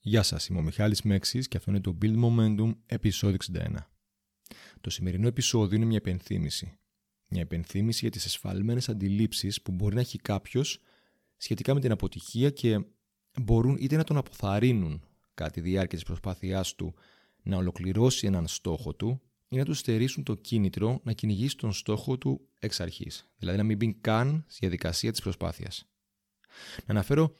Γεια σας, είμαι ο Μιχάλης Μέξης και αυτό είναι το Build Momentum επεισόδιο 61. Το σημερινό επεισόδιο είναι μια επενθύμηση. Μια επενθύμηση για τις εσφαλμένες αντιλήψεις που μπορεί να έχει κάποιος σχετικά με την αποτυχία και μπορούν είτε να τον αποθαρρύνουν κατά τη διάρκεια της προσπάθειάς του να ολοκληρώσει έναν στόχο του ή να του στερήσουν το κίνητρο να κυνηγήσει τον στόχο του εξ αρχής, δηλαδή να μην μπει καν στη διαδικασία της προσπάθειας. Να αναφέρω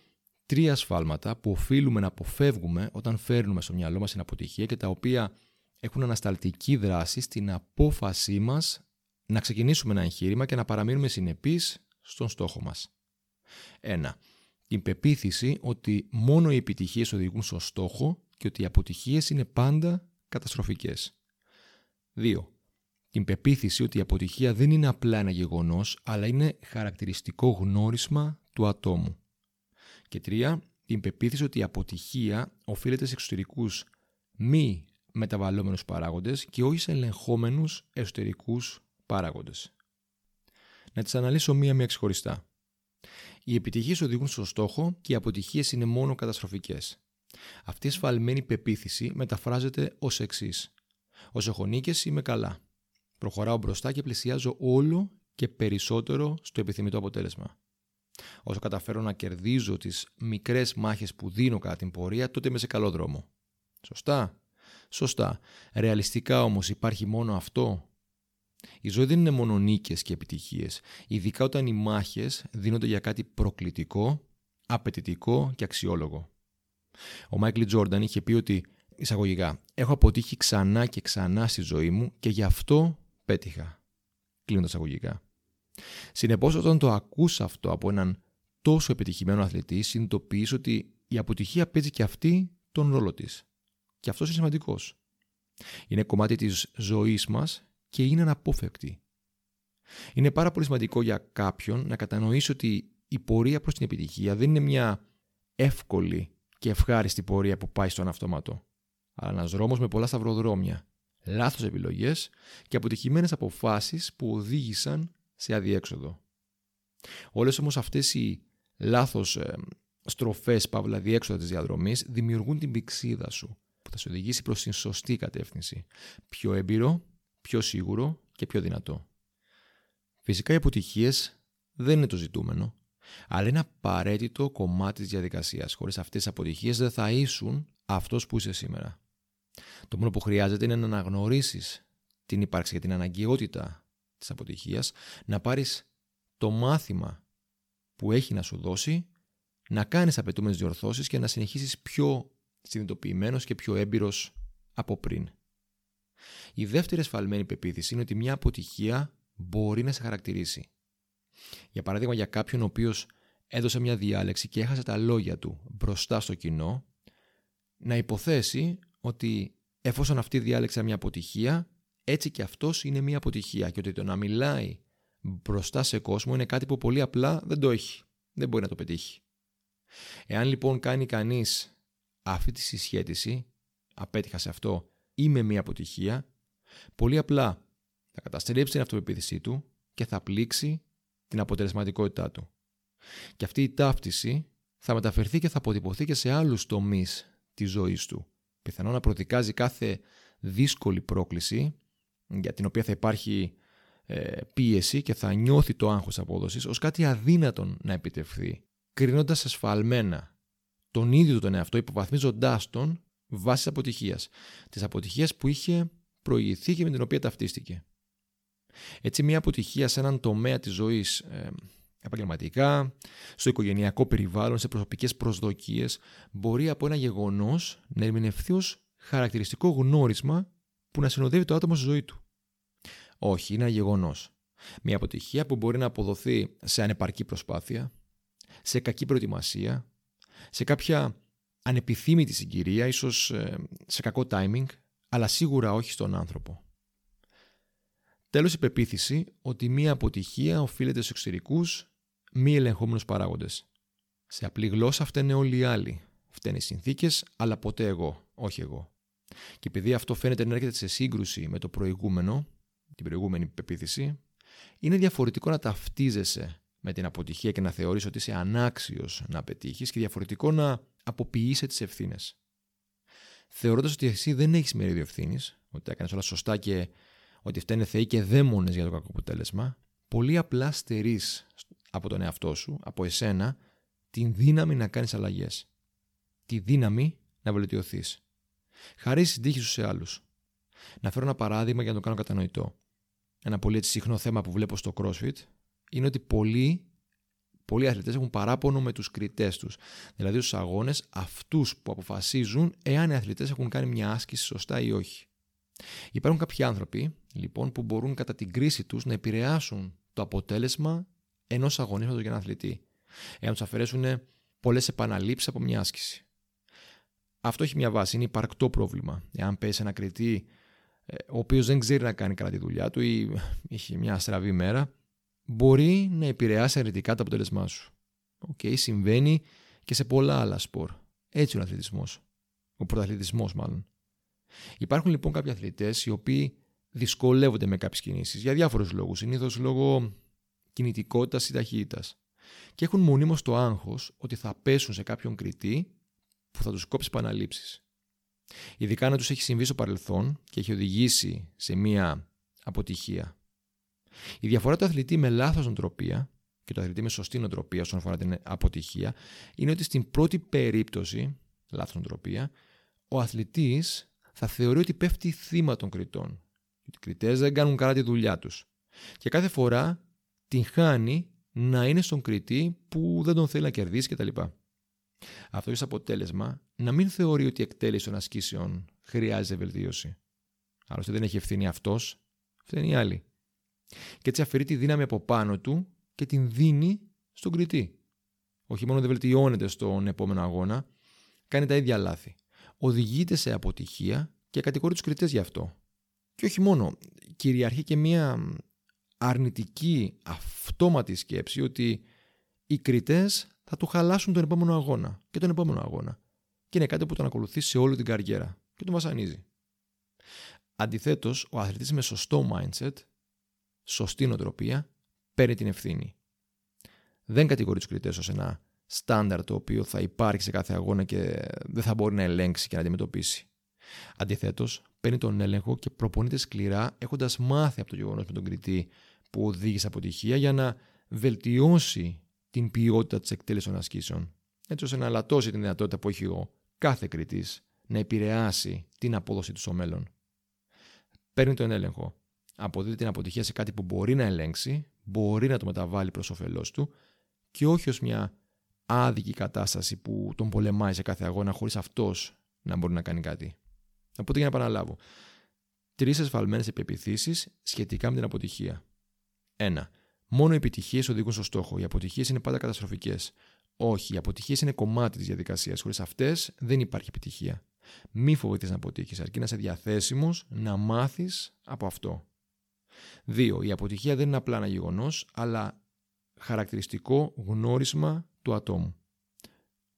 τρία ασφάλματα που οφείλουμε να αποφεύγουμε όταν φέρνουμε στο μυαλό μας την αποτυχία και τα οποία έχουν ανασταλτική δράση στην απόφασή μας να ξεκινήσουμε ένα εγχείρημα και να παραμείνουμε συνεπείς στον στόχο μας. 1. Την πεποίθηση ότι μόνο οι επιτυχίες οδηγούν στο στόχο και ότι οι αποτυχίες είναι πάντα καταστροφικές. 2. Την πεποίθηση ότι η αποτυχία δεν είναι απλά ένα γεγονός, αλλά είναι χαρακτηριστικό γνώρισμα του ατόμου. Και τρία, την πεποίθηση ότι η αποτυχία οφείλεται σε εξωτερικούς μη μεταβαλλόμενους παράγοντες και όχι σε ελεγχόμενους εσωτερικούς παράγοντες. Να τις αναλύσω μία-μία ξεχωριστά. Οι επιτυχίες οδηγούν στο στόχο και οι αποτυχίες είναι μόνο καταστροφικές. Αυτή η ασφαλμένη πεποίθηση μεταφράζεται ως εξής. Όσο έχω νίκες είμαι καλά. Προχωράω μπροστά και πλησιάζω όλο και περισσότερο στο επιθυμητό αποτέλεσμα. Όσο καταφέρω να κερδίζω τις μικρές μάχες που δίνω κατά την πορεία, τότε είμαι σε καλό δρόμο. Σωστά. Σωστά. Ρεαλιστικά όμως υπάρχει μόνο αυτό. Η ζωή δεν είναι μόνο νίκες και επιτυχίες, ειδικά όταν οι μάχες δίνονται για κάτι προκλητικό, απαιτητικό και αξιόλογο. Ο Μάικλ Τζόρνταν είχε πει ότι, εισαγωγικά, έχω αποτύχει ξανά και ξανά στη ζωή μου και γι' αυτό πέτυχα. Κλείνοντας εισαγωγικά. Συνεπώς όταν το ακούς αυτό από έναν τόσο επιτυχημένο αθλητή συνειδητοποιείς ότι η αποτυχία παίζει και αυτή τον ρόλο της. Και αυτός είναι σημαντικός. Είναι κομμάτι της ζωής μας και είναι αναπόφευκτη. Είναι πάρα πολύ σημαντικό για κάποιον να κατανοήσει ότι η πορεία προς την επιτυχία δεν είναι μια εύκολη και ευχάριστη πορεία που πάει στον αυτόματο, αλλά ένας δρόμος με πολλά σταυροδρόμια, λάθος επιλογές και αποτυχημένες αποφάσεις που οδήγησαν σε αδιέξοδο. Όλες όμως αυτές οι λάθος ε, στροφές, παύλα διέξοδα της διαδρομής, δημιουργούν την πηξίδα σου που θα σε οδηγήσει προς την σωστή κατεύθυνση. Πιο έμπειρο, πιο σίγουρο και πιο δυνατό. Φυσικά οι αποτυχίες δεν είναι το ζητούμενο, αλλά είναι απαραίτητο κομμάτι της διαδικασίας. Χωρίς αυτές τις αποτυχίες δεν θα ήσουν αυτός που είσαι σήμερα. Το μόνο που χρειάζεται είναι να αναγνωρίσεις την ύπαρξη και την αναγκαιότητα της αποτυχίας, να πάρεις το μάθημα που έχει να σου δώσει, να κάνεις απαιτούμενες διορθώσεις και να συνεχίσεις πιο συνειδητοποιημένος και πιο έμπειρος από πριν. Η δεύτερη ασφαλμένη πεποίθηση είναι ότι μια αποτυχία μπορεί να σε χαρακτηρίσει. Για παράδειγμα, για κάποιον ο οποίος έδωσε μια διάλεξη και έχασε τα λόγια του μπροστά στο κοινό, να υποθέσει ότι εφόσον αυτή διάλεξε μια αποτυχία, έτσι και αυτός είναι μια αποτυχία και ότι το να μιλάει μπροστά σε κόσμο είναι κάτι που πολύ απλά δεν το έχει. Δεν μπορεί να το πετύχει. Εάν λοιπόν κάνει κανείς αυτή τη συσχέτιση, απέτυχα σε αυτό, είμαι μια αποτυχία, πολύ απλά θα καταστρέψει την αυτοπεποίθησή του και θα πλήξει την αποτελεσματικότητά του. Και αυτή η ταύτιση θα μεταφερθεί και θα αποτυπωθεί και σε άλλους τομείς της ζωής του. Πιθανόν να προδικάζει κάθε δύσκολη πρόκληση για την οποία θα υπάρχει ε, πίεση και θα νιώθει το άγχος απόδοσης ως κάτι αδύνατον να επιτευχθεί, κρίνοντας ασφαλμένα τον ίδιο τον εαυτό, υποβαθμίζοντάς τον βάσει της αποτυχίας. Της αποτυχίας που είχε προηγηθεί και με την οποία ταυτίστηκε. Έτσι μια αποτυχία σε έναν τομέα της ζωής ε, επαγγελματικά, στο οικογενειακό περιβάλλον, σε προσωπικές προσδοκίες, μπορεί από ένα γεγονός να ερμηνευθεί ως χαρακτηριστικό γνώρισμα που να συνοδεύει το άτομο στη ζωή του. Όχι, είναι ένα γεγονό. Μια αποτυχία που μπορεί να αποδοθεί σε ανεπαρκή προσπάθεια, σε κακή προετοιμασία, σε κάποια ανεπιθύμητη συγκυρία, ίσως ε, σε κακό timing, αλλά σίγουρα όχι στον άνθρωπο. Τέλος η πεποίθηση ότι μία αποτυχία οφείλεται σε εξωτερικούς, μη ελεγχόμενους παράγοντες. Σε απλή γλώσσα φταίνε όλοι οι άλλοι. Φταίνε οι συνθήκες, αλλά ποτέ εγώ, όχι εγώ. Και επειδή αυτό φαίνεται να έρχεται σε σύγκρουση με το προηγούμενο, την προηγούμενη πεποίθηση, είναι διαφορετικό να ταυτίζεσαι με την αποτυχία και να θεωρείς ότι είσαι ανάξιος να πετύχεις και διαφορετικό να αποποιείσαι τις ευθύνες. θεωρώντας ότι εσύ δεν έχεις μερίδιο ευθύνης, ότι έκανες όλα σωστά και ότι φταίνε θεοί και δαίμονες για το κακό αποτέλεσμα, πολύ απλά στερείς από τον εαυτό σου, από εσένα, την δύναμη να κάνεις αλλαγές. Τη δύναμη να βελτιωθείς. Χαρίσει την τύχη σου σε άλλους. Να φέρω ένα παράδειγμα για να το κάνω κατανοητό. Ένα πολύ έτσι συχνό θέμα που βλέπω στο CrossFit είναι ότι πολλοί, πολλοί αθλητές έχουν παράπονο με τους κριτές τους. Δηλαδή στους αγώνες αυτούς που αποφασίζουν εάν οι αθλητές έχουν κάνει μια άσκηση σωστά ή όχι. Υπάρχουν κάποιοι άνθρωποι λοιπόν που μπορούν κατά την κρίση τους να επηρεάσουν το αποτέλεσμα ενός αγωνίσματος για έναν αθλητή. Εάν τους αφαιρέσουν πολλές επαναλήψεις από μια άσκηση. Αυτό έχει μια βάση, είναι υπαρκτό πρόβλημα. Εάν πέσει ένα κριτή ε, ο οποίος δεν ξέρει να κάνει καλά τη δουλειά του ή έχει μια στραβή μέρα, μπορεί να επηρεάσει αρνητικά το αποτέλεσμά σου. Okay, συμβαίνει και σε πολλά άλλα σπορ. Έτσι ο αθλητισμός. Ο πρωταθλητισμός μάλλον. Υπάρχουν λοιπόν κάποιοι αθλητές οι οποίοι δυσκολεύονται με κάποιες κινήσεις για διάφορους λόγους. Συνήθως λόγω κινητικότητας ή ταχύτητας. Και έχουν μονίμως το άγχος ότι θα πέσουν σε κάποιον κριτή που θα τους κόψεις επαναλήψεις. Ειδικά να τους έχει συμβεί στο παρελθόν και έχει οδηγήσει σε μία αποτυχία. Η διαφορά του αθλητή με λάθος νοοτροπία και του αθλητή με σωστή νοοτροπία όσον αφορά την αποτυχία είναι ότι στην πρώτη περίπτωση, λάθος νοοτροπία, ο αθλητής θα θεωρεί ότι πέφτει θύμα των κριτών. Οι κριτές δεν κάνουν καλά τη δουλειά τους. Και κάθε φορά την χάνει να είναι στον κριτή που δεν τον θέλει να κερδίσει κτλ. Αυτό έχει αποτέλεσμα να μην θεωρεί ότι η εκτέλεση των ασκήσεων χρειάζεται βελτίωση. Άλλωστε δεν έχει ευθύνη αυτός, φταίνει οι άλλοι. Και έτσι αφαιρεί τη δύναμη από πάνω του και την δίνει στον κριτή. Όχι μόνο δεν βελτιώνεται στον επόμενο αγώνα, κάνει τα ίδια λάθη. Οδηγείται σε αποτυχία και κατηγορεί τους κριτές γι' αυτό. Και όχι μόνο, κυριαρχεί και μια αρνητική αυτόματη σκέψη ότι οι κριτές θα του χαλάσουν τον επόμενο αγώνα και τον επόμενο αγώνα. Και είναι κάτι που τον ακολουθεί σε όλη την καριέρα και τον βασανίζει. Αντιθέτως, ο αθλητής με σωστό mindset, σωστή νοοτροπία, παίρνει την ευθύνη. Δεν κατηγορείς του κριτές ως ένα στάνταρ το οποίο θα υπάρχει σε κάθε αγώνα και δεν θα μπορεί να ελέγξει και να αντιμετωπίσει. Αντιθέτως, παίρνει τον έλεγχο και προπονείται σκληρά έχοντας μάθει από το γεγονός με τον κριτή που οδήγησε αποτυχία για να βελτιώσει την ποιότητα της εκτέλεσης των ασκήσεων, έτσι ώστε να λατώσει την δυνατότητα που έχει ο κάθε κριτής να επηρεάσει την απόδοση του στο μέλλον. Παίρνει τον έλεγχο. Αποδίδει την αποτυχία σε κάτι που μπορεί να ελέγξει, μπορεί να το μεταβάλει προς όφελός του και όχι ως μια άδικη κατάσταση που τον πολεμάει σε κάθε αγώνα χωρίς αυτός να μπορεί να κάνει κάτι. Οπότε για να επαναλάβω. Τρεις ασφαλμένε επιπιθήσει σχετικά με την αποτυχία. 1. Μόνο οι επιτυχίες οδηγούν στο στόχο. Οι αποτυχίες είναι πάντα καταστροφικές. Όχι, οι αποτυχίες είναι κομμάτι της διαδικασίας. Χωρίς αυτές δεν υπάρχει επιτυχία. Μη φοβηθείς να αποτύχεις, αρκεί να είσαι διαθέσιμος να μάθεις από αυτό. 2. Η αποτυχία δεν είναι απλά ένα γεγονός, αλλά χαρακτηριστικό γνώρισμα του ατόμου.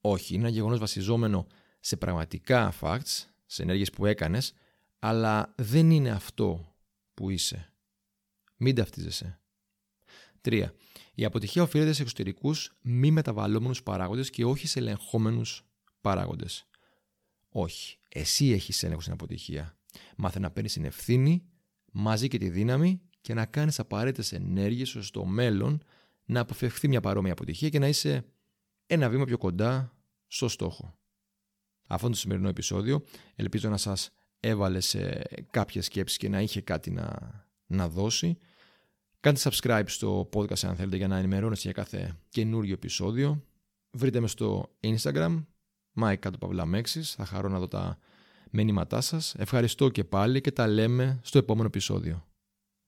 Όχι, είναι ένα γεγονός βασιζόμενο σε πραγματικά facts, σε ενέργειες που έκανες, αλλά δεν είναι αυτό που είσαι. Μην ταυτίζεσαι. 3. Η αποτυχία οφείλεται σε εξωτερικούς μη μεταβαλλόμενους παράγοντες και όχι σε ελεγχόμενους παράγοντες. Όχι. Εσύ έχεις έλεγχο στην αποτυχία. Μάθε να παίρνεις την ευθύνη μαζί και τη δύναμη και να κάνεις απαραίτητες ενέργειες ώστε στο μέλλον να αποφευχθεί μια παρόμοια αποτυχία και να είσαι ένα βήμα πιο κοντά στο στόχο. Αυτό είναι το σημερινό επεισόδιο. Ελπίζω να σας έβαλε σε κάποιες σκέψεις και να είχε κάτι να, να δώσει. Κάντε subscribe στο podcast αν θέλετε για να ενημερώνεστε για κάθε καινούριο επεισόδιο. Βρείτε με στο Instagram, Mike Θα χαρώ να δω τα μηνύματά σας. Ευχαριστώ και πάλι και τα λέμε στο επόμενο επεισόδιο.